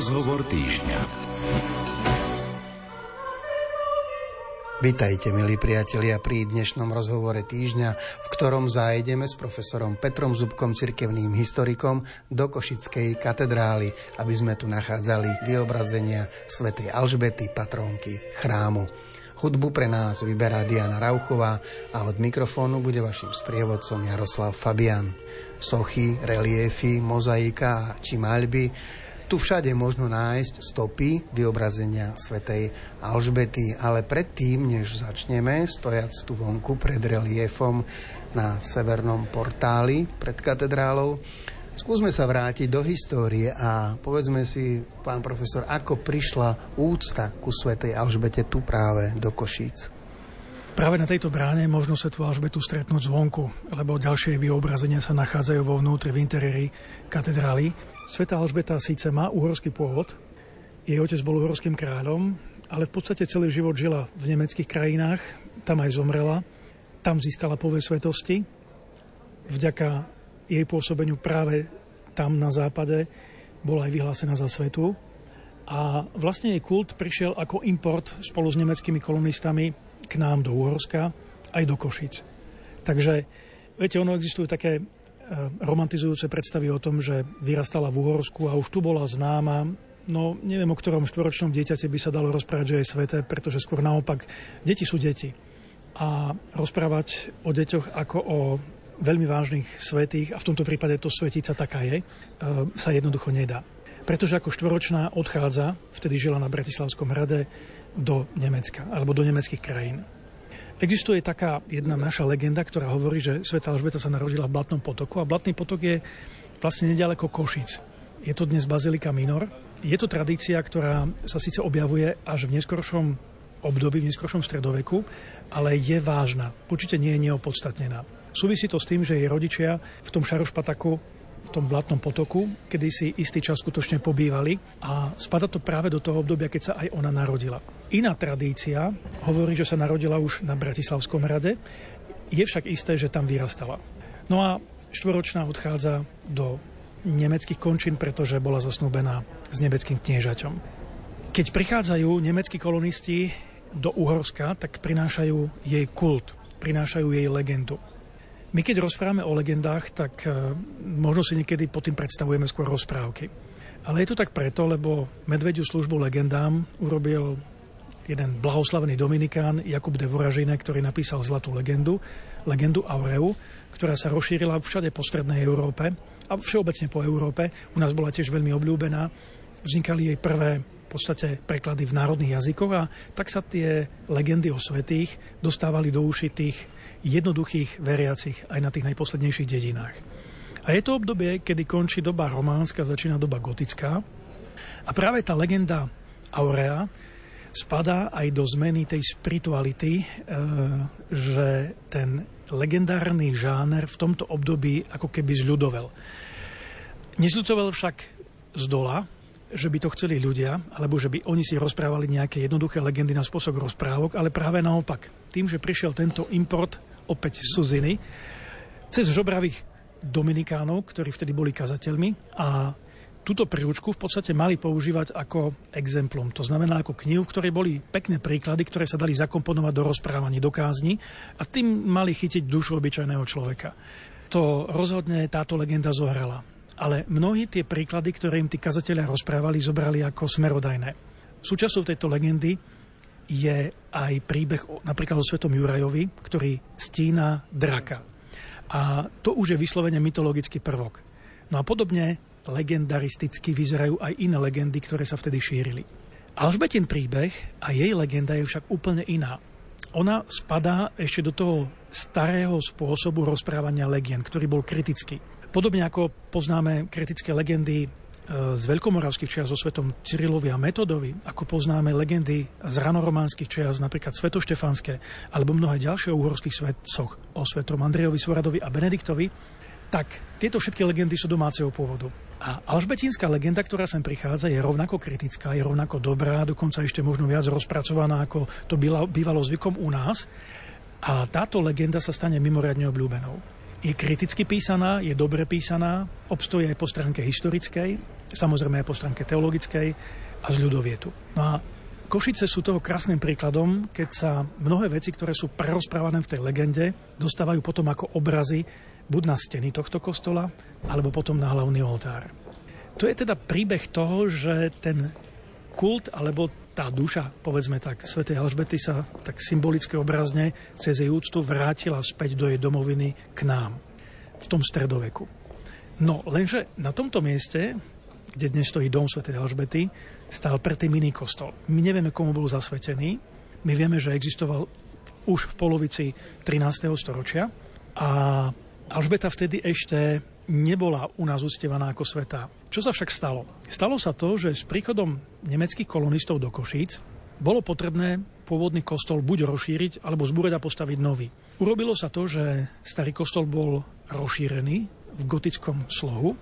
Rozhovor týždňa. Vitajte, milí priatelia, pri dnešnom rozhovore týždňa, v ktorom zájdeme s profesorom Petrom Zubkom, cirkevným historikom, do Košickej katedrály, aby sme tu nachádzali vyobrazenia svätej Alžbety, patrónky chrámu. Hudbu pre nás vyberá Diana Rauchová a od mikrofónu bude vašim sprievodcom Jaroslav Fabian. Sochy, reliefy, mozaika či maľby tu všade možno nájsť stopy vyobrazenia svätej Alžbety, ale predtým, než začneme, stojac tu vonku pred reliefom na severnom portáli pred katedrálou, skúsme sa vrátiť do histórie a povedzme si, pán profesor, ako prišla úcta ku svätej Alžbete tu práve do Košíc. Práve na tejto bráne možno tu Alžbetu stretnúť zvonku, lebo ďalšie vyobrazenia sa nachádzajú vo vnútri v interiéri katedrály. Sveta Alžbeta síce má uhorský pôvod, jej otec bol uhorským kráľom, ale v podstate celý život žila v nemeckých krajinách, tam aj zomrela, tam získala pove svetosti. Vďaka jej pôsobeniu práve tam na západe bola aj vyhlásená za svetu. A vlastne jej kult prišiel ako import spolu s nemeckými kolonistami k nám do Uhorska, aj do Košic. Takže, viete, ono existujú také e, romantizujúce predstavy o tom, že vyrastala v Uhorsku a už tu bola známa. No, neviem, o ktorom štvoročnom dieťate by sa dalo rozprávať, že je sveté, pretože skôr naopak, deti sú deti. A rozprávať o deťoch ako o veľmi vážnych svetých, a v tomto prípade to svetica taká je, e, sa jednoducho nedá. Pretože ako štvoročná odchádza, vtedy žila na Bratislavskom hrade, do Nemecka alebo do nemeckých krajín. Existuje taká jedna naša legenda, ktorá hovorí, že Sveta Alžbeta sa narodila v Blatnom potoku a Blatný potok je vlastne nedaleko Košic. Je to dnes Bazilika Minor. Je to tradícia, ktorá sa síce objavuje až v neskoršom období, v neskoršom stredoveku, ale je vážna. Určite nie je neopodstatnená. Súvisí to s tým, že jej rodičia v tom Šarošpataku v tom blatnom potoku, kedy si istý čas skutočne pobývali a spada to práve do toho obdobia, keď sa aj ona narodila. Iná tradícia hovorí, že sa narodila už na Bratislavskom rade, je však isté, že tam vyrastala. No a štvoročná odchádza do nemeckých končín, pretože bola zasnúbená s nemeckým kniežaťom. Keď prichádzajú nemeckí kolonisti do Uhorska, tak prinášajú jej kult, prinášajú jej legendu. My keď rozprávame o legendách, tak e, možno si niekedy pod tým predstavujeme skôr rozprávky. Ale je to tak preto, lebo medvediu službu legendám urobil jeden blahoslavený Dominikán Jakub de Voražine, ktorý napísal zlatú legendu, legendu Aureu, ktorá sa rozšírila všade po strednej Európe a všeobecne po Európe. U nás bola tiež veľmi obľúbená. Vznikali jej prvé v podstate preklady v národných jazykoch a tak sa tie legendy o svetých dostávali do uši tých jednoduchých veriacich aj na tých najposlednejších dedinách. A je to obdobie, kedy končí doba románska, začína doba gotická. A práve tá legenda Aurea spadá aj do zmeny tej spirituality, e, že ten legendárny žáner v tomto období ako keby zľudovel. Nezľudovel však z dola, že by to chceli ľudia, alebo že by oni si rozprávali nejaké jednoduché legendy na spôsob rozprávok, ale práve naopak. Tým, že prišiel tento import opäť z Suziny, cez žobravých Dominikánov, ktorí vtedy boli kazateľmi a túto príručku v podstate mali používať ako exemplum. To znamená ako knihu, v ktorej boli pekné príklady, ktoré sa dali zakomponovať do rozprávaní, do kázni a tým mali chytiť dušu obyčajného človeka. To rozhodne táto legenda zohrala. Ale mnohí tie príklady, ktoré im tí kazatelia rozprávali, zobrali ako smerodajné. Súčasťou tejto legendy je aj príbeh napríklad o svetom Jurajovi, ktorý stína draka. A to už je vyslovene mytologický prvok. No a podobne legendaristicky vyzerajú aj iné legendy, ktoré sa vtedy šírili. Alžbetin príbeh a jej legenda je však úplne iná. Ona spadá ešte do toho starého spôsobu rozprávania legend, ktorý bol kritický. Podobne ako poznáme kritické legendy z veľkomoravských čias so svetom Cyrilovi a Metodovi, ako poznáme legendy z ranorománskych čias, napríklad Svetoštefanské, alebo mnohé ďalšie uhorských svetcoch o svetom Andrejovi, Svoradovi a Benediktovi, tak tieto všetky legendy sú domáceho pôvodu. A alžbetinská legenda, ktorá sem prichádza, je rovnako kritická, je rovnako dobrá, dokonca ešte možno viac rozpracovaná, ako to bývalo zvykom u nás. A táto legenda sa stane mimoriadne obľúbenou. Je kriticky písaná, je dobre písaná, obstojí aj po stránke historickej, samozrejme aj po stránke teologickej a z ľudovietu. No a Košice sú toho krásnym príkladom, keď sa mnohé veci, ktoré sú prerozprávané v tej legende, dostávajú potom ako obrazy buď na steny tohto kostola, alebo potom na hlavný oltár. To je teda príbeh toho, že ten kult alebo tá duša, povedzme tak, svätej Alžbety sa tak symbolicky obrazne cez jej úctu vrátila späť do jej domoviny k nám v tom stredoveku. No, lenže na tomto mieste, kde dnes stojí dom svätej Alžbety, stál predtým iný kostol. My nevieme, komu bol zasvetený. My vieme, že existoval už v polovici 13. storočia a Alžbeta vtedy ešte nebola u nás uctievaná ako sveta. Čo sa však stalo? Stalo sa to, že s príchodom nemeckých kolonistov do Košíc bolo potrebné pôvodný kostol buď rozšíriť, alebo zbúrať a postaviť nový. Urobilo sa to, že starý kostol bol rozšírený v gotickom slohu.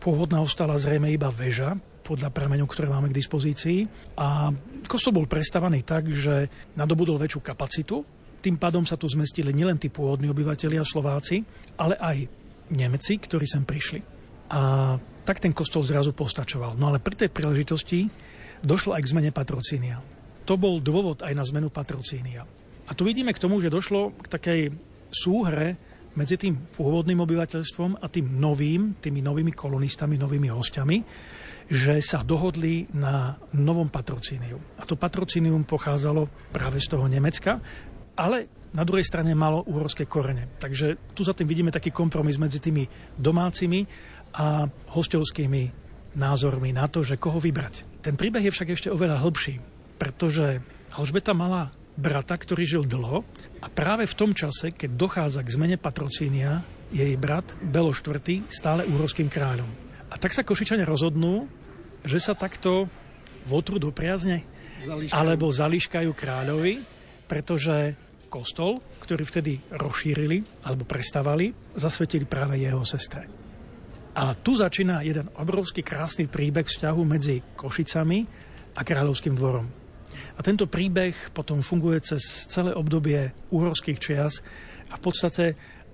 Pôvodná ostala zrejme iba väža, podľa prameňov, ktoré máme k dispozícii. A kostol bol prestavaný tak, že nadobudol väčšiu kapacitu. Tým pádom sa tu zmestili nielen tí pôvodní obyvateľia Slováci, ale aj Nemci, ktorí sem prišli. A tak ten kostol zrazu postačoval. No ale pri tej príležitosti došlo aj k zmene patrocínia. To bol dôvod aj na zmenu patrocínia. A tu vidíme k tomu, že došlo k takej súhre medzi tým pôvodným obyvateľstvom a tým novým, tými novými kolonistami, novými hostiami, že sa dohodli na novom patrocíniu. A to patrocínium pochádzalo práve z toho Nemecka, ale na druhej strane malo uhorské korene. Takže tu za tým vidíme taký kompromis medzi tými domácimi a hostovskými názormi na to, že koho vybrať. Ten príbeh je však ešte oveľa hlbší, pretože Alžbeta mala brata, ktorý žil dlho a práve v tom čase, keď dochádza k zmene patrocínia, jej brat Belo IV. stále úhorským kráľom. A tak sa Košičania rozhodnú, že sa takto votru do priazne alebo zališkajú kráľovi, pretože kostol, ktorý vtedy rozšírili alebo prestavali, zasvetili práve jeho sestre. A tu začína jeden obrovský krásny príbeh vzťahu medzi Košicami a kráľovským dvorom. A tento príbeh potom funguje cez celé obdobie úhorských čias a v podstate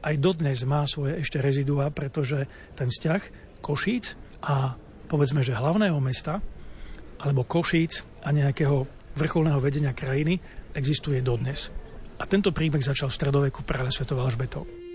aj dodnes má svoje ešte rezidua, pretože ten vzťah Košíc a povedzme, že hlavného mesta, alebo Košíc a nejakého vrcholného vedenia krajiny existuje dodnes. A tento príbeh začal v stredoveku práve Svetovou Alžbetou.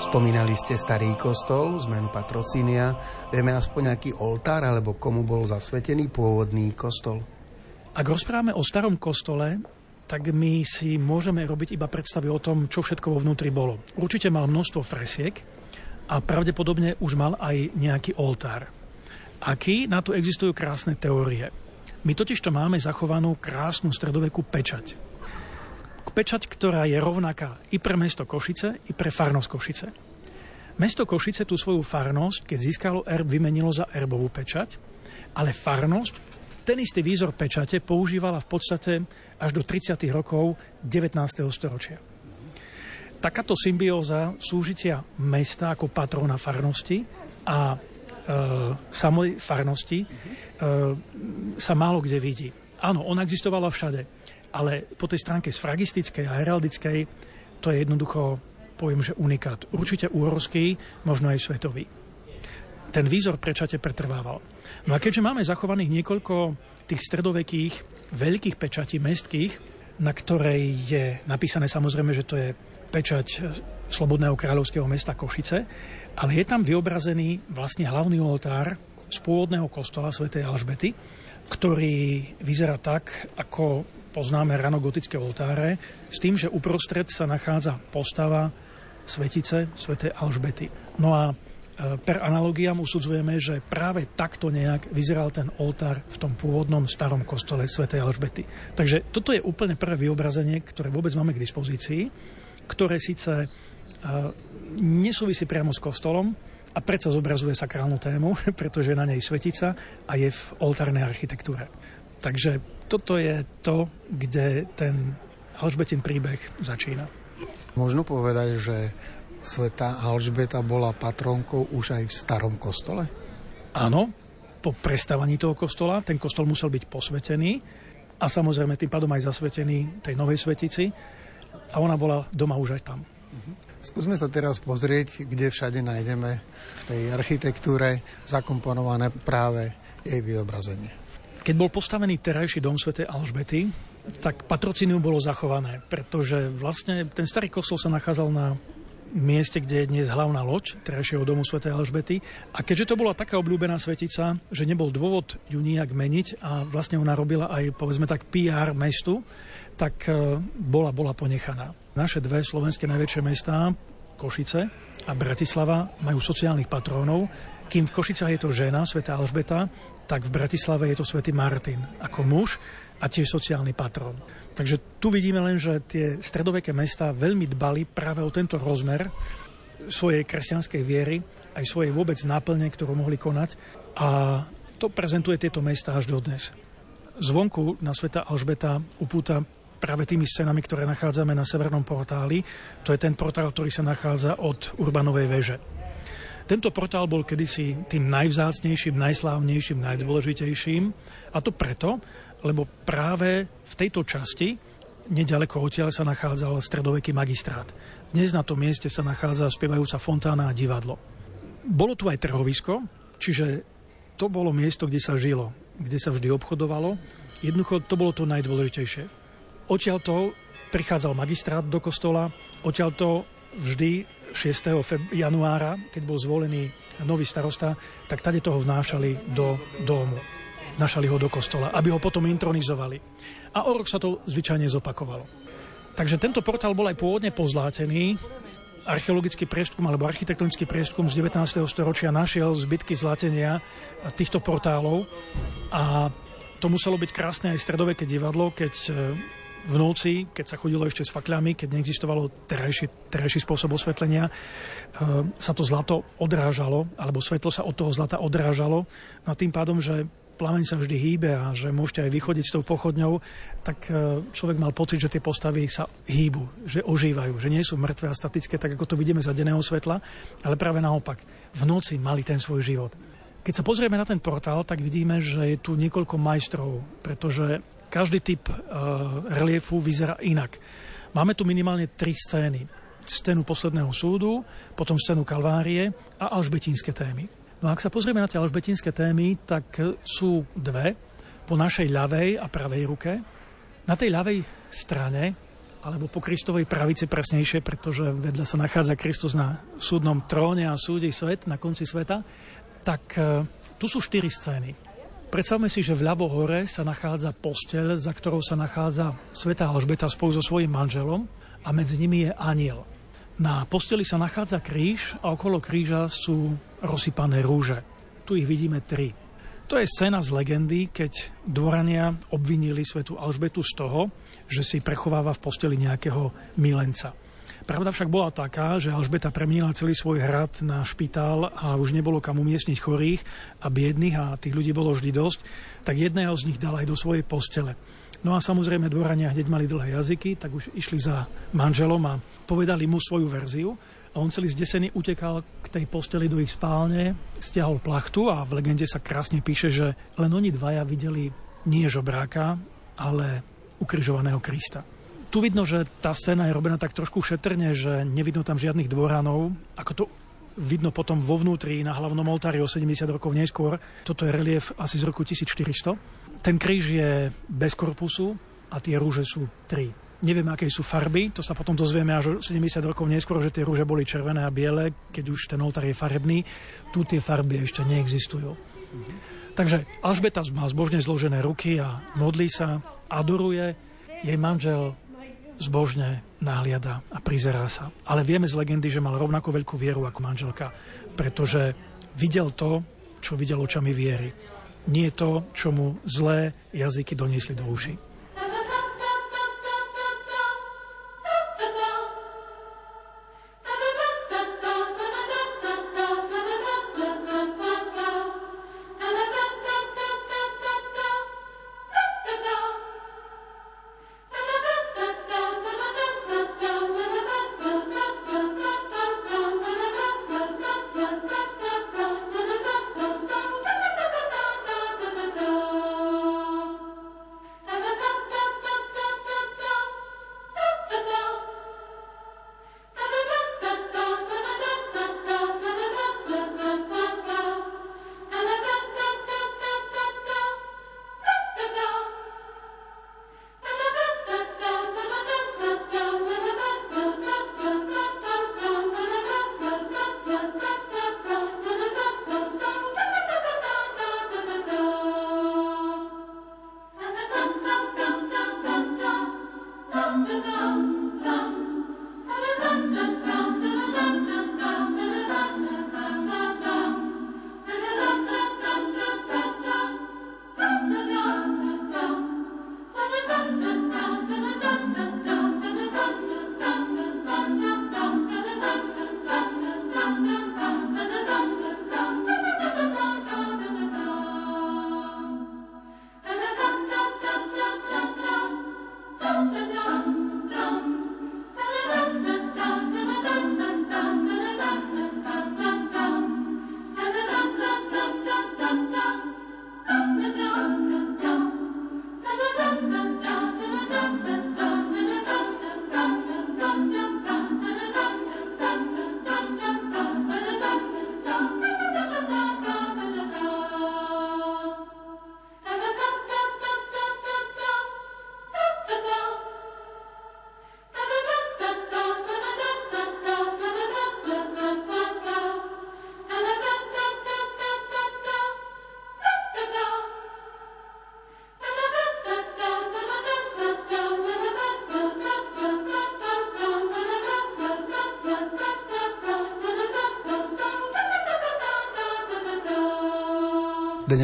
Spomínali ste starý kostol, zmenu patrocínia. Vieme aspoň nejaký oltár, alebo komu bol zasvetený pôvodný kostol? Ak rozprávame o starom kostole, tak my si môžeme robiť iba predstavy o tom, čo všetko vo vnútri bolo. Určite mal množstvo fresiek a pravdepodobne už mal aj nejaký oltár. Aký? Na to existujú krásne teórie. My totiž to máme zachovanú krásnu stredovekú pečať. Pečať, ktorá je rovnaká i pre mesto Košice, i pre farnosť Košice. Mesto Košice tú svoju farnosť, keď získalo erb, vymenilo za erbovú pečať, ale farnosť ten istý výzor pečate používala v podstate až do 30. rokov 19. storočia. Takáto symbióza súžitia mesta ako patrona farnosti a e, samej farnosti e, sa málo kde vidí. Áno, ona existovala všade, ale po tej stránke sfragistickej a heraldickej to je jednoducho, poviem, že unikát. Určite úhorský, možno aj svetový ten výzor prečate pretrvával. No a keďže máme zachovaných niekoľko tých stredovekých veľkých pečatí mestských, na ktorej je napísané samozrejme, že to je pečať Slobodného kráľovského mesta Košice, ale je tam vyobrazený vlastne hlavný oltár z pôvodného kostola svätej Alžbety, ktorý vyzerá tak, ako poznáme ranogotické oltáre, s tým, že uprostred sa nachádza postava svetice svätej Alžbety. No a E, per analogiám usudzujeme, že práve takto nejak vyzeral ten oltár v tom pôvodnom starom kostole svätej Alžbety. Takže toto je úplne prvé vyobrazenie, ktoré vôbec máme k dispozícii, ktoré síce e, nesúvisí priamo s kostolom, a predsa zobrazuje sakrálnu tému, pretože na nej svetica a je v oltárnej architektúre. Takže toto je to, kde ten Alžbetin príbeh začína. Možno povedať, že sveta Alžbeta bola patronkou už aj v starom kostole? Áno, po prestávaní toho kostola, ten kostol musel byť posvetený a samozrejme tým pádom aj zasvetený tej novej svetici a ona bola doma už aj tam. Skúsme sa teraz pozrieť, kde všade nájdeme v tej architektúre zakomponované práve jej vyobrazenie. Keď bol postavený terajší dom svätej Alžbety, tak patrocinium bolo zachované, pretože vlastne ten starý kostol sa nachádzal na mieste, kde je dnes hlavná loď terajšieho domu Sv. Alžbety. A keďže to bola taká obľúbená svetica, že nebol dôvod ju nijak meniť a vlastne ona robila aj, povedzme tak, PR mestu, tak e, bola, bola ponechaná. Naše dve slovenské najväčšie mestá, Košice a Bratislava, majú sociálnych patrónov, kým v Košicách je to žena, Sveta Alžbeta, tak v Bratislave je to Svetý Martin ako muž a tiež sociálny patron. Takže tu vidíme len, že tie stredoveké mesta veľmi dbali práve o tento rozmer svojej kresťanskej viery, aj svojej vôbec náplne, ktorú mohli konať. A to prezentuje tieto mesta až dodnes. Zvonku na sveta Alžbeta upúta práve tými scénami, ktoré nachádzame na severnom portáli. To je ten portál, ktorý sa nachádza od Urbanovej veže. Tento portál bol kedysi tým najvzácnejším, najslávnejším, najdôležitejším. A to preto, lebo práve v tejto časti, nedaleko odtiaľ sa nachádzal stredoveký magistrát. Dnes na tom mieste sa nachádza spievajúca fontána a divadlo. Bolo tu aj trhovisko, čiže to bolo miesto, kde sa žilo, kde sa vždy obchodovalo. Jednoducho to bolo to najdôležitejšie. Odtiaľ to prichádzal magistrát do kostola, odtiaľ to vždy 6. januára, keď bol zvolený nový starosta, tak tady toho vnášali do domu. Vnášali ho do kostola, aby ho potom intronizovali. A o rok sa to zvyčajne zopakovalo. Takže tento portál bol aj pôvodne pozlátený. Archeologický prieskum alebo architektonický prieskum z 19. storočia našiel zbytky zlatenia týchto portálov a to muselo byť krásne aj stredoveké divadlo, keď v noci, keď sa chodilo ešte s fakľami, keď neexistovalo terajší, terajší spôsob osvetlenia, e, sa to zlato odrážalo, alebo svetlo sa od toho zlata odrážalo. No a tým pádom, že plameň sa vždy hýbe a že môžete aj vychodiť s tou pochodňou, tak e, človek mal pocit, že tie postavy sa hýbu, že ožívajú, že nie sú mŕtve a statické, tak ako to vidíme za denného svetla, ale práve naopak, v noci mali ten svoj život. Keď sa pozrieme na ten portál, tak vidíme, že je tu niekoľko majstrov, pretože každý typ uh, reliefu vyzerá inak. Máme tu minimálne tri scény. Scénu posledného súdu, potom scénu Kalvárie a alžbetínske témy. No a ak sa pozrieme na tie alžbetínske témy, tak sú dve po našej ľavej a pravej ruke. Na tej ľavej strane alebo po Kristovej pravici presnejšie, pretože vedľa sa nachádza Kristus na súdnom tróne a súdi svet na konci sveta, tak e, tu sú štyri scény. Predstavme si, že vľavo hore sa nachádza posteľ, za ktorou sa nachádza Sveta Alžbeta spolu so svojím manželom a medzi nimi je aniel. Na posteli sa nachádza kríž a okolo kríža sú rozsypané rúže. Tu ich vidíme tri. To je scéna z legendy, keď dvorania obvinili svetu Alžbetu z toho, že si prechováva v posteli nejakého milenca. Pravda však bola taká, že Alžbeta premenila celý svoj hrad na špitál a už nebolo kam umiestniť chorých a biedných a tých ľudí bolo vždy dosť, tak jedného z nich dala aj do svojej postele. No a samozrejme dvorania hneď mali dlhé jazyky, tak už išli za manželom a povedali mu svoju verziu a on celý zdesený utekal k tej posteli do ich spálne, stiahol plachtu a v legende sa krásne píše, že len oni dvaja videli nie žobráka, ale ukrižovaného Krista. Tu vidno, že tá scéna je robená tak trošku šetrne, že nevidno tam žiadnych dvoranov, ako to vidno potom vo vnútri na hlavnom oltári o 70 rokov neskôr. Toto je relief asi z roku 1400. Ten kríž je bez korpusu a tie rúže sú tri. Nevieme, aké sú farby, to sa potom dozvieme až o 70 rokov neskôr, že tie rúže boli červené a biele, keď už ten oltár je farebný. Tu tie farby ešte neexistujú. Takže Alžbeta má zbožne zložené ruky a modlí sa, adoruje. Jej manžel zbožne nahliada a prizerá sa. Ale vieme z legendy, že mal rovnako veľkú vieru ako manželka, pretože videl to, čo videl očami viery. Nie to, čo mu zlé jazyky doniesli do uši.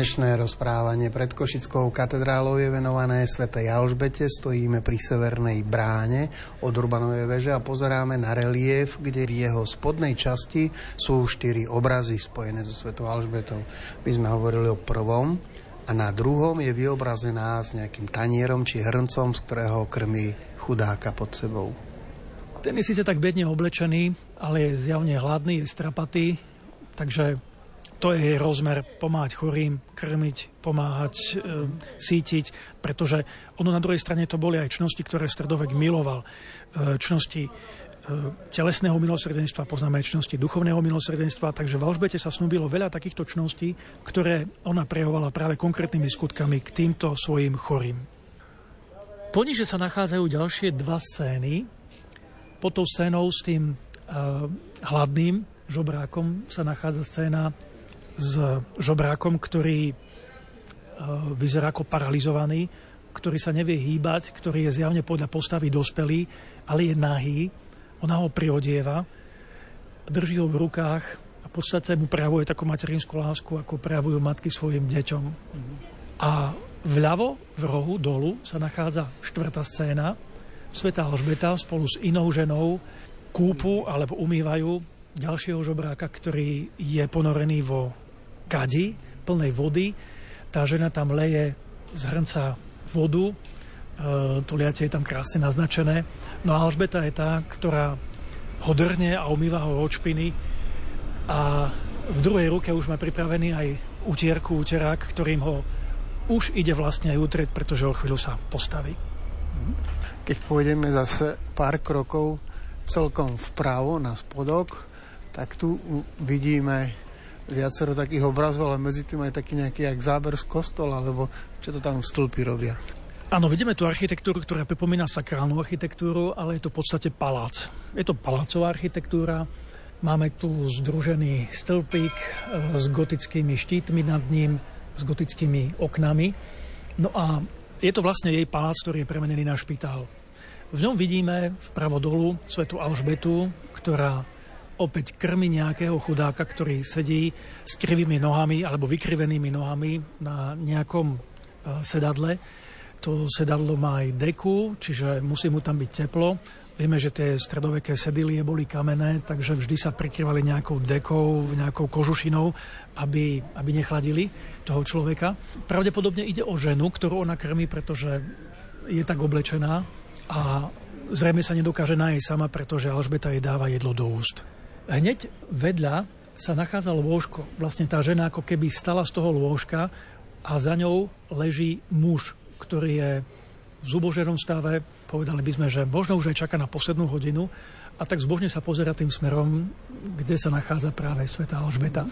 Dnešné rozprávanie pred Košickou katedrálou je venované svätej Alžbete. Stojíme pri severnej bráne od Urbanovej veže a pozeráme na relief, kde v jeho spodnej časti sú štyri obrazy spojené so svetou Alžbetou. My sme hovorili o prvom a na druhom je vyobrazená s nejakým tanierom či hrncom, z ktorého krmí chudáka pod sebou. Ten je síce tak bedne oblečený, ale je zjavne hladný, je strapatý, takže to je jej rozmer pomáhať chorým, krmiť, pomáhať, e, sítiť, pretože ono na druhej strane to boli aj čnosti, ktoré stredovek miloval. E, čnosti e, telesného milosrdenstva, poznáme aj čnosti duchovného milosrdenstva, takže v Alžbete sa snúbilo veľa takýchto čností, ktoré ona prejovala práve konkrétnymi skutkami k týmto svojim chorým. Poniže sa nachádzajú ďalšie dva scény. Pod tou scénou s tým hladným žobrákom sa nachádza scéna s žobrákom, ktorý uh, vyzerá ako paralizovaný, ktorý sa nevie hýbať, ktorý je zjavne podľa postavy dospelý, ale je nahý. Ona ho priodieva, drží ho v rukách a v podstate mu prejavuje takú materinskú lásku, ako prejavujú matky svojim deťom. A Vľavo, v rohu, dolu, sa nachádza štvrtá scéna. Sveta Alžbeta spolu s inou ženou kúpu alebo umývajú ďalšieho žobráka, ktorý je ponorený vo kadi plnej vody. Tá žena tam leje z hrnca vodu, e, to liate je tam krásne naznačené. No a Alžbeta je tá, ktorá ho drhne a umýva ho od špiny a v druhej ruke už má pripravený aj utierku, uterák, ktorým ho už ide vlastne aj utrieť, pretože o chvíľu sa postaví. Keď pôjdeme zase pár krokov celkom vpravo na spodok, tak tu vidíme viacero takých obrazov, ale medzi tým aj taký nejaký jak záber z kostola, alebo čo to tam stĺpy robia. Áno, vidíme tu architektúru, ktorá pripomína sakrálnu architektúru, ale je to v podstate palác. Je to palácová architektúra, máme tu združený stĺpik eh, s gotickými štítmi nad ním, s gotickými oknami. No a je to vlastne jej palác, ktorý je premenený na špitál. V ňom vidíme vpravo dolu svetu Alžbetu, ktorá opäť krmi nejakého chudáka, ktorý sedí s krivými nohami alebo vykrivenými nohami na nejakom e, sedadle. To sedadlo má aj deku, čiže musí mu tam byť teplo Vieme, že tie stredoveké sedilie boli kamenné, takže vždy sa prikryvali nejakou dekou, nejakou kožušinou, aby, aby nechladili toho človeka. Pravdepodobne ide o ženu, ktorú ona krmi, pretože je tak oblečená a zrejme sa nedokáže nájsť sama, pretože Alžbeta jej dáva jedlo do úst. Hneď vedľa sa nachádzalo lôžko. Vlastne tá žena ako keby stala z toho lôžka a za ňou leží muž, ktorý je v zuboženom stave, Povedali by sme, že možno už aj čaká na poslednú hodinu a tak zbožne sa pozera tým smerom, kde sa nachádza práve Sveta Alžbeta.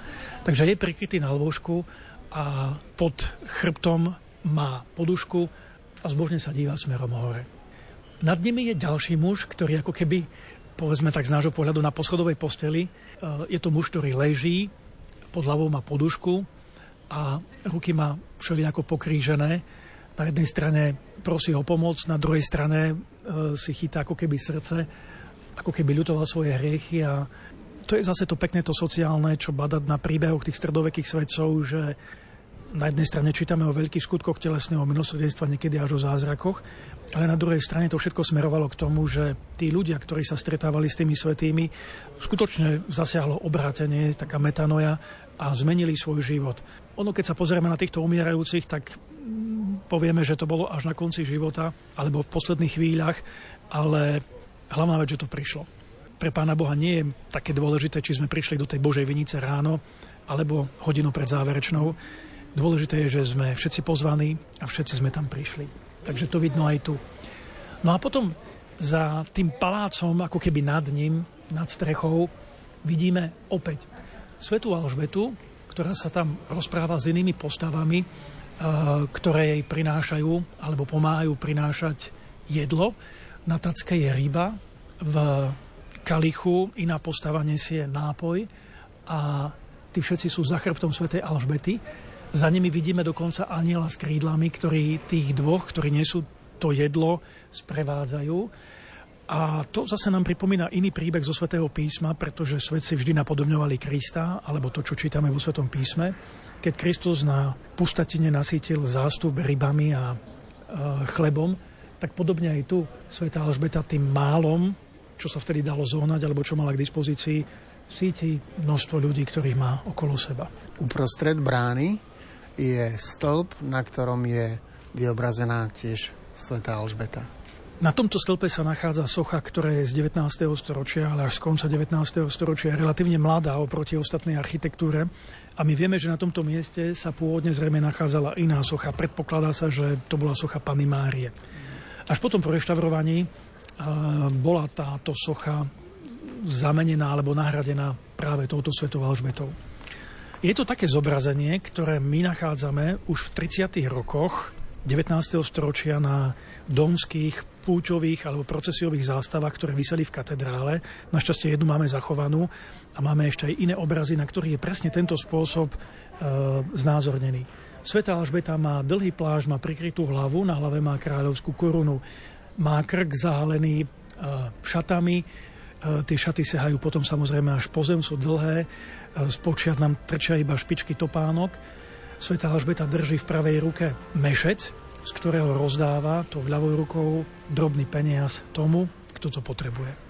Takže je prikrytý na lôžku a pod chrbtom má podušku a zbožne sa díva smerom hore. Nad nimi je ďalší muž, ktorý ako keby, povedzme tak z nášho pohľadu na poschodovej posteli, e, je to muž, ktorý leží, pod hlavou má podušku a ruky má všelijako pokrížené. Na jednej strane prosí o pomoc, na druhej strane e, si chytá ako keby srdce, ako keby ľutoval svoje hriechy a to je zase to pekné, to sociálne, čo badať na príbehoch tých stredovekých svedcov, že na jednej strane čítame o veľkých skutkoch telesného milosrdenstva, niekedy až o zázrakoch, ale na druhej strane to všetko smerovalo k tomu, že tí ľudia, ktorí sa stretávali s tými svetými, skutočne zasiahlo obrátenie, taká metanoja a zmenili svoj život. Ono, keď sa pozrieme na týchto umierajúcich, tak povieme, že to bolo až na konci života alebo v posledných chvíľach, ale hlavná vec, že to prišlo. Pre Pána Boha nie je také dôležité, či sme prišli do tej Božej vinice ráno alebo hodinu pred záverečnou. Dôležité je, že sme všetci pozvaní a všetci sme tam prišli. Takže to vidno aj tu. No a potom za tým palácom, ako keby nad ním, nad strechou, vidíme opäť Svetu Alžbetu, ktorá sa tam rozpráva s inými postavami, ktoré jej prinášajú alebo pomáhajú prinášať jedlo. Na tacke je ryba, v kalichu iná postava nesie nápoj a tí všetci sú za chrbtom svätej Alžbety. Za nimi vidíme dokonca aniela s krídlami, ktorí tých dvoch, ktorí nesú to jedlo, sprevádzajú. A to zase nám pripomína iný príbeh zo svätého písma, pretože svetci vždy napodobňovali Krista, alebo to, čo čítame vo svetom písme keď Kristus na pustatine nasítil zástup rybami a chlebom, tak podobne aj tu Sveta Alžbeta tým málom, čo sa vtedy dalo zohnať, alebo čo mala k dispozícii, cíti množstvo ľudí, ktorých má okolo seba. Uprostred brány je stĺp, na ktorom je vyobrazená tiež Sveta Alžbeta. Na tomto stĺpe sa nachádza socha, ktorá je z 19. storočia, ale až z konca 19. storočia je relatívne mladá oproti ostatnej architektúre. A my vieme, že na tomto mieste sa pôvodne zrejme nachádzala iná socha. Predpokladá sa, že to bola socha Pany Márie. Až potom po reštaurovaní bola táto socha zamenená alebo nahradená práve touto svetou Alžbetou. Je to také zobrazenie, ktoré my nachádzame už v 30. rokoch 19. storočia na domských, púťových alebo procesiových zástavách, ktoré vyseli v katedrále. Našťastie jednu máme zachovanú a máme ešte aj iné obrazy, na ktorých je presne tento spôsob e, znázornený. Sveta Alžbeta má dlhý pláž, má prikrytú hlavu, na hlave má kráľovskú korunu, má krk zahalený e, šatami, tie šaty sehajú potom samozrejme až po zem, sú dlhé, e, spočiat nám trčia iba špičky topánok Sveta Alžbeta drží v pravej ruke mešec, z ktorého rozdáva to ľavou rukou drobný peniaz tomu, kto to potrebuje.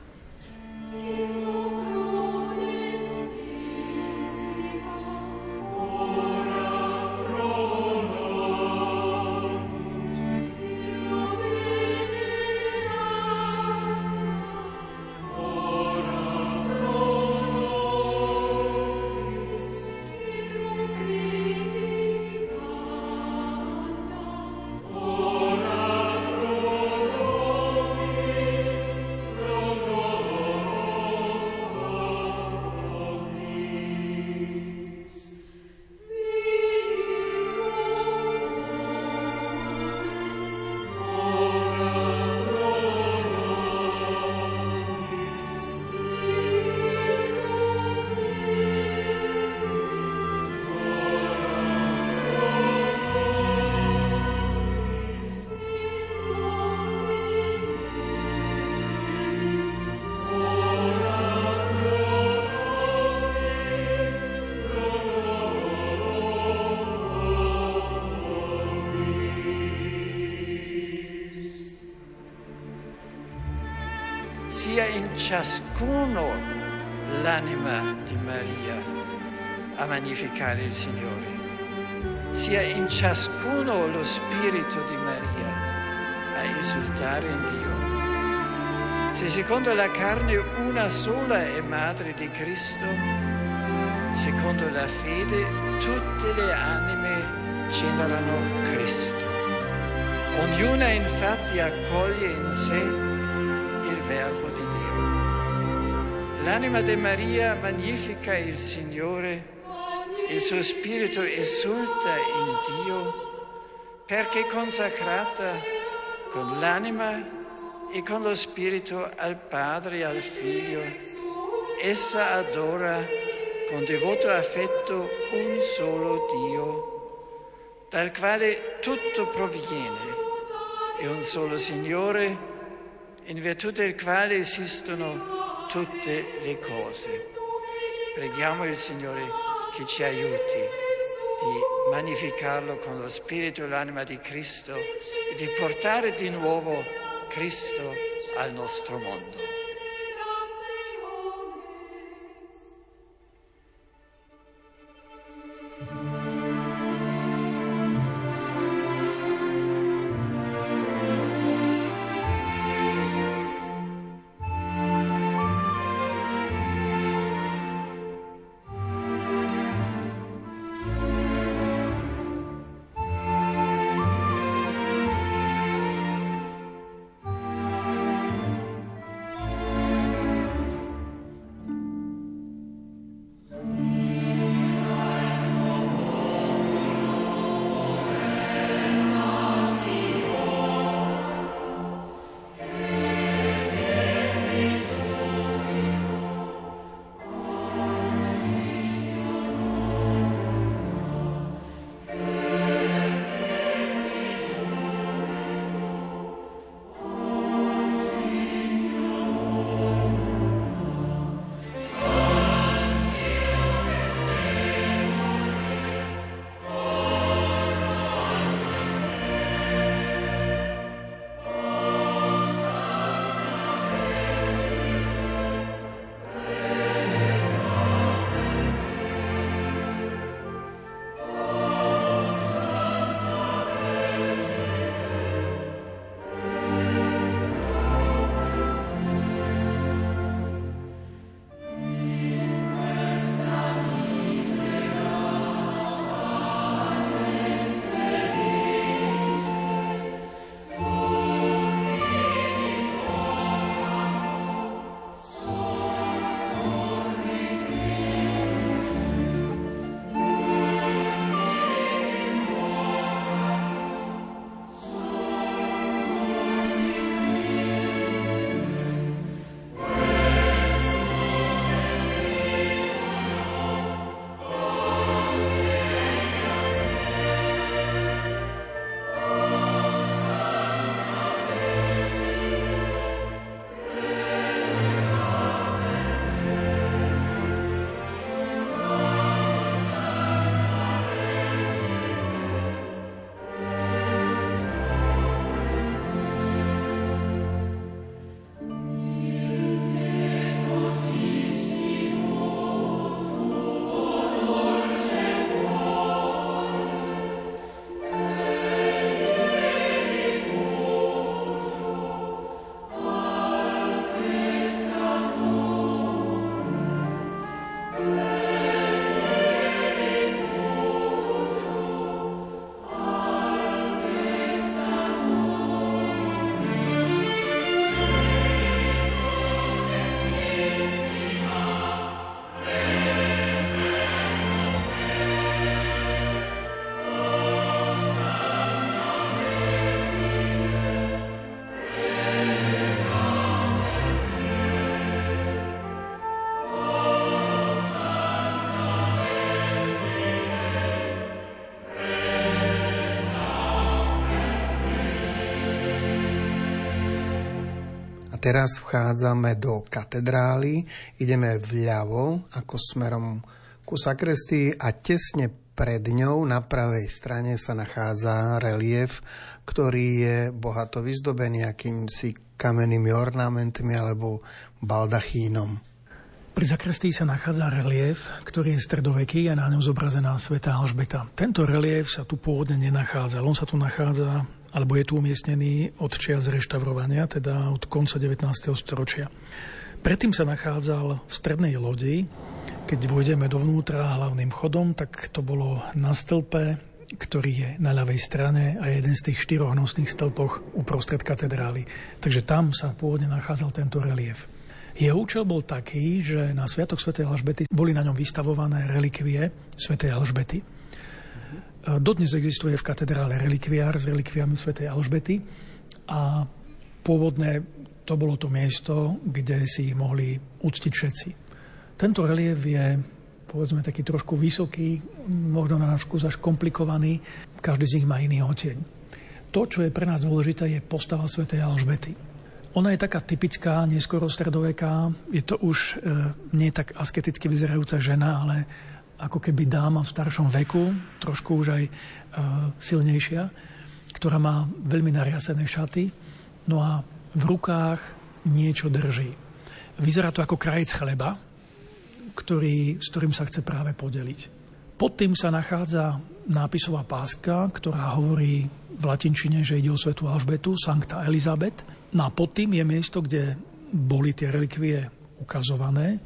Ciascuno l'anima di Maria a magnificare il Signore, sia in ciascuno lo spirito di Maria a esultare in Dio. Se secondo la carne una sola è madre di Cristo, secondo la fede tutte le anime generano Cristo. Ognuna infatti accoglie in sé il Verbo L'anima di Maria magnifica il Signore, il suo spirito esulta in Dio perché consacrata con l'anima e con lo spirito al Padre e al Figlio. Essa adora con devoto affetto un solo Dio, dal quale tutto proviene, e un solo Signore, in virtù del quale esistono tutte le cose. Preghiamo il Signore che ci aiuti di magnificarlo con lo spirito e l'anima di Cristo e di portare di nuovo Cristo al nostro mondo. Teraz vchádzame do katedrály, ideme vľavo ako smerom ku sakrestii a tesne pred ňou na pravej strane sa nachádza relief, ktorý je bohato vyzdobený akýmsi kamennými ornamentmi alebo baldachínom. Pri zakrestii sa nachádza relief, ktorý je stredoveký a na ňom zobrazená sveta Alžbeta. Tento relief sa tu pôvodne nenachádza. On sa tu nachádza alebo je tu umiestnený od čia z reštaurovania, teda od konca 19. storočia. Predtým sa nachádzal v strednej lodi, keď vojdeme dovnútra hlavným chodom, tak to bolo na stĺpe, ktorý je na ľavej strane a jeden z tých štyroch nosných stĺpoch uprostred katedrály. Takže tam sa pôvodne nachádzal tento relief. Jeho účel bol taký, že na Sviatok Sv. Alžbety boli na ňom vystavované relikvie Sv. Alžbety. Dodnes existuje v katedrále relikviár s relikviami Sv. Alžbety a pôvodné to bolo to miesto, kde si ich mohli uctiť všetci. Tento relief je povedzme taký trošku vysoký, možno na nášku zaš komplikovaný, každý z nich má iný oteň. To, čo je pre nás dôležité, je postava Sv. Alžbety. Ona je taká typická, neskoro stredoveká, je to už e, nie tak asketicky vyzerajúca žena, ale ako keby dáma v staršom veku, trošku už aj uh, silnejšia, ktorá má veľmi nariasené šaty, no a v rukách niečo drží. Vyzerá to ako krajec chleba, ktorý, s ktorým sa chce práve podeliť. Pod tým sa nachádza nápisová páska, ktorá hovorí v latinčine, že ide o svetu Alžbetu, Sankta Elizabeth. No a pod tým je miesto, kde boli tie relikvie ukazované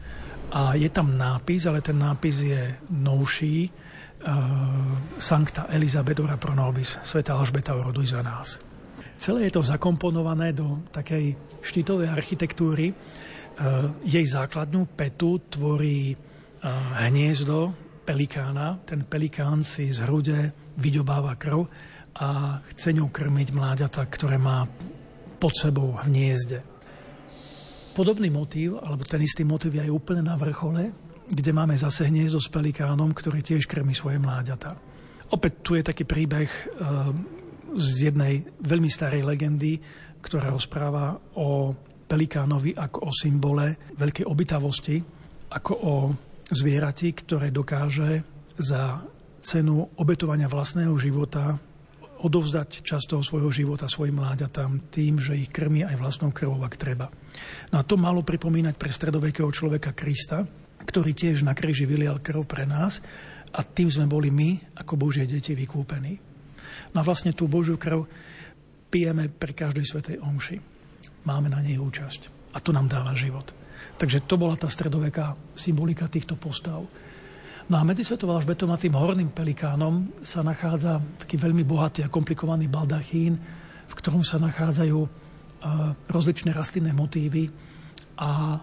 a je tam nápis, ale ten nápis je novší, uh, Sancta Elizabeth ora pro nobis, Sveta Alžbeta oroduj za nás. Celé je to zakomponované do takej štítovej architektúry. Uh, jej základnú petu tvorí uh, hniezdo pelikána. Ten pelikán si z hrude vyďobáva krv a chce ňou krmiť mláďata, ktoré má pod sebou hniezde. Podobný motív, alebo ten istý motív je aj úplne na vrchole, kde máme zase hniezdo s pelikánom, ktorý tiež krmi svoje mláďata. Opäť tu je taký príbeh e, z jednej veľmi starej legendy, ktorá rozpráva o pelikánovi ako o symbole veľkej obytavosti, ako o zvierati, ktoré dokáže za cenu obetovania vlastného života odovzdať časť toho svojho života svojim mláďatám tým, že ich krmí aj vlastnou krvou, ak treba. No a to malo pripomínať pre stredovekého človeka Krista, ktorý tiež na kríži vylial krv pre nás a tým sme boli my, ako Božie deti, vykúpení. No a vlastne tú Božiu krv pijeme pri každej svetej omši. Máme na nej účasť. A to nám dáva život. Takže to bola tá stredoveká symbolika týchto postav. No a medzi Svetou Alžbetom a tým horným pelikánom sa nachádza taký veľmi bohatý a komplikovaný baldachín, v ktorom sa nachádzajú uh, rozličné rastlinné motívy a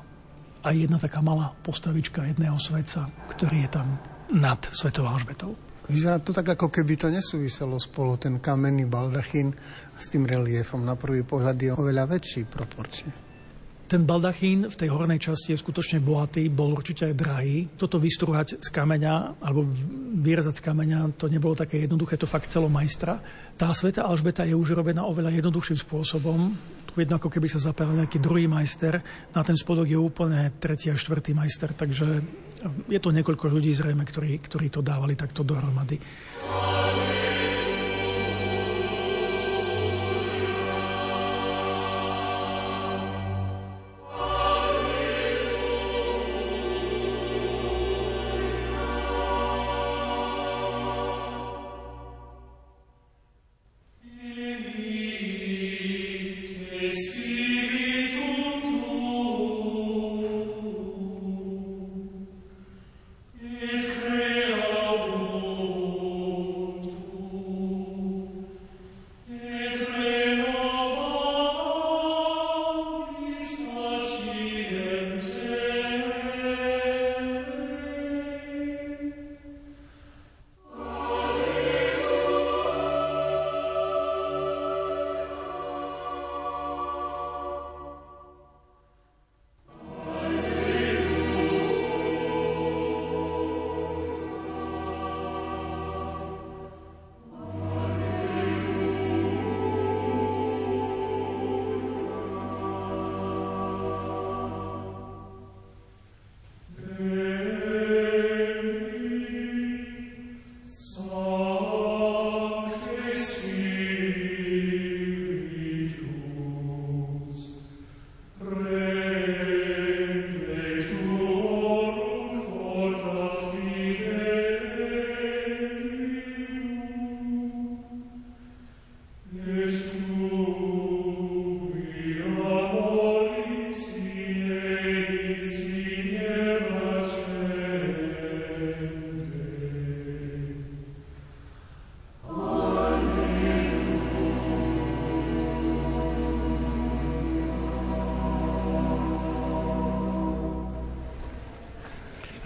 aj jedna taká malá postavička jedného svetca, ktorý je tam nad Svetou Alžbetou. Vyzerá to tak, ako keby to nesúviselo spolu, ten kamenný baldachín s tým reliefom. Na prvý pohľad je oveľa väčší proporčne. Ten baldachín v tej hornej časti je skutočne bohatý, bol určite aj drahý. Toto vystruhať z kameňa alebo vyrezať z kameňa, to nebolo také jednoduché, to fakt celo majstra. Tá sveta Alžbeta je už robená oveľa jednoduchším spôsobom. Tu jedno ako keby sa zapájal nejaký druhý majster, na ten spodok je úplne tretí a štvrtý majster, takže je to niekoľko ľudí zrejme, ktorí, ktorí to dávali takto dohromady.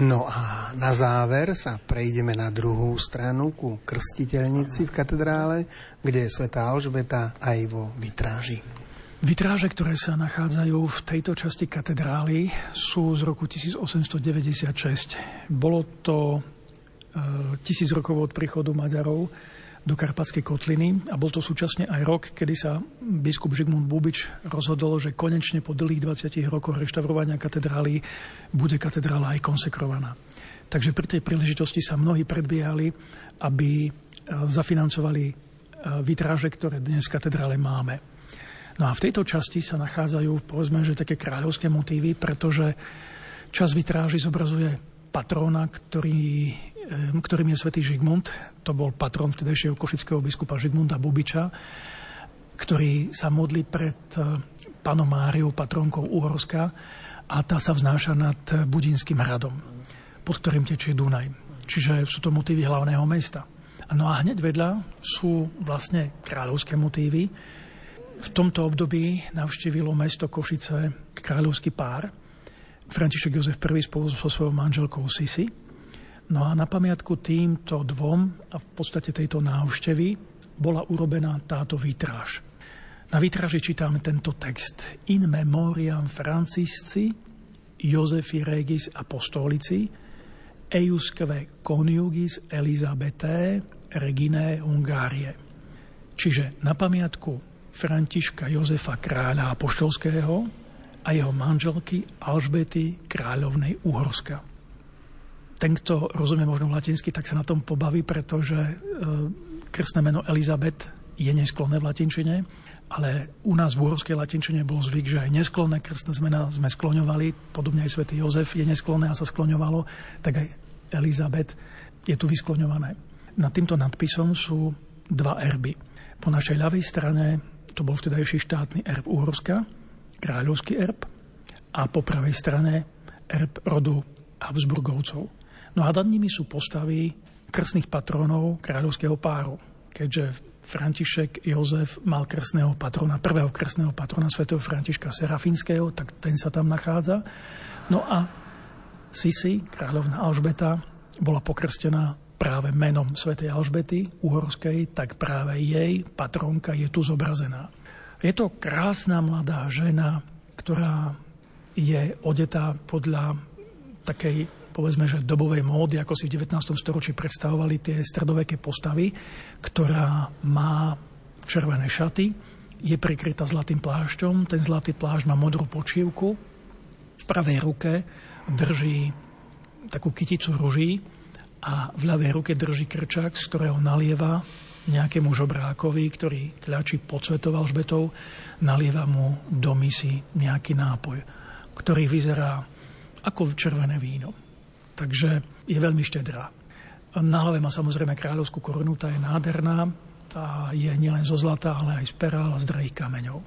No a na záver sa prejdeme na druhú stranu ku krstiteľnici v katedrále, kde je svätá Alžbeta aj vo vitráži. Vitráže, ktoré sa nachádzajú v tejto časti katedrály, sú z roku 1896. Bolo to e, tisíc rokov od príchodu Maďarov do Karpatskej kotliny a bol to súčasne aj rok, kedy sa biskup Žigmund Bubič rozhodol, že konečne po dlhých 20 rokoch reštaurovania katedrály bude katedrála aj konsekrovaná. Takže pri tej príležitosti sa mnohí predbiehali, aby e, zafinancovali e, vitráže, ktoré dnes v katedrále máme. No a v tejto časti sa nachádzajú, povedzme, že také kráľovské motívy, pretože čas vitráži zobrazuje patróna, ktorý, ktorým je svätý Žigmund. To bol patrón vtedajšieho košického biskupa Žigmunda Bubiča, ktorý sa modlí pred eh, panom Máriou, patrónkou Uhorska a tá sa vznáša nad Budínskym hradom, pod ktorým tečie Dunaj. Čiže sú to motívy hlavného mesta. No a hneď vedľa sú vlastne kráľovské motívy, v tomto období navštívilo mesto Košice kráľovský pár, František Jozef I spolu so svojou manželkou Sisi. No a na pamiatku týmto dvom a v podstate tejto návštevy bola urobená táto vitráž. Na vitráži čítame tento text In memoriam Francisci Josefi Regis Apostolici eiusque coniugis Elisabete Regine Hungárie. Čiže na pamiatku Františka Jozefa kráľa Apoštolského a jeho manželky Alžbety kráľovnej Uhorska. Ten, kto rozumie možno latinsky, tak sa na tom pobaví, pretože e, krstné meno Elizabet je nesklonné v latinčine, ale u nás v uhorskej latinčine bol zvyk, že aj nesklonné krstné zmena sme skloňovali, podobne aj svätý Jozef je nesklonné a sa skloňovalo, tak aj Elizabet je tu vyskloňované. Nad týmto nadpisom sú dva erby. Po našej ľavej strane to bol vtedajší štátny erb Uhorska, kráľovský erb a po pravej strane erb rodu Habsburgovcov. No a nad nimi sú postavy krstných patronov kráľovského páru, keďže František Jozef mal krstného patrona, prvého krstného patrona svätého Františka Serafínskeho, tak ten sa tam nachádza. No a Sisi, kráľovna Alžbeta, bola pokrstená práve menom svätej Alžbety Uhorskej, tak práve jej patronka je tu zobrazená. Je to krásna mladá žena, ktorá je odetá podľa takej, povedzme, že dobovej módy, ako si v 19. storočí predstavovali tie stredoveké postavy, ktorá má červené šaty, je prikrytá zlatým plášťom, ten zlatý plášť má modrú počívku, v pravej ruke drží takú kyticu ruží, a v ľavej ruke drží krčák, z ktorého nalieva nejakému žobrákovi, ktorý kľačí pod svetou Alžbetou, nalieva mu do misy nejaký nápoj, ktorý vyzerá ako červené víno. Takže je veľmi štedrá. Na hlave má samozrejme kráľovskú korunu, tá je nádherná, tá je nielen zo zlata, ale aj z perál a z drahých kameňov.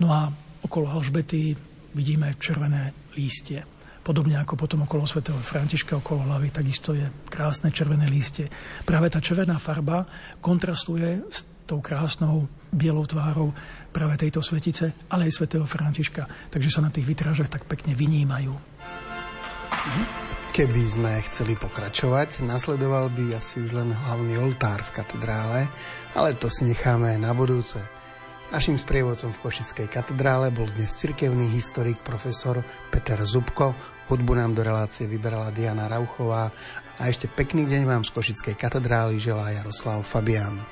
No a okolo Alžbety vidíme červené lístie. Podobne ako potom okolo svätého Františka, okolo hlavy, takisto je krásne červené lístie. Práve tá červená farba kontrastuje s tou krásnou bielou tvárou práve tejto svetice, ale aj svätého Františka. Takže sa na tých vytrážach tak pekne vynímajú. Keby sme chceli pokračovať, nasledoval by asi už len hlavný oltár v katedrále, ale to si necháme na budúce. Našim sprievodcom v Košickej katedrále bol dnes cirkevný historik profesor Peter Zubko. Hudbu nám do relácie vyberala Diana Rauchová a ešte pekný deň vám z Košickej katedrály želá Jaroslav Fabian.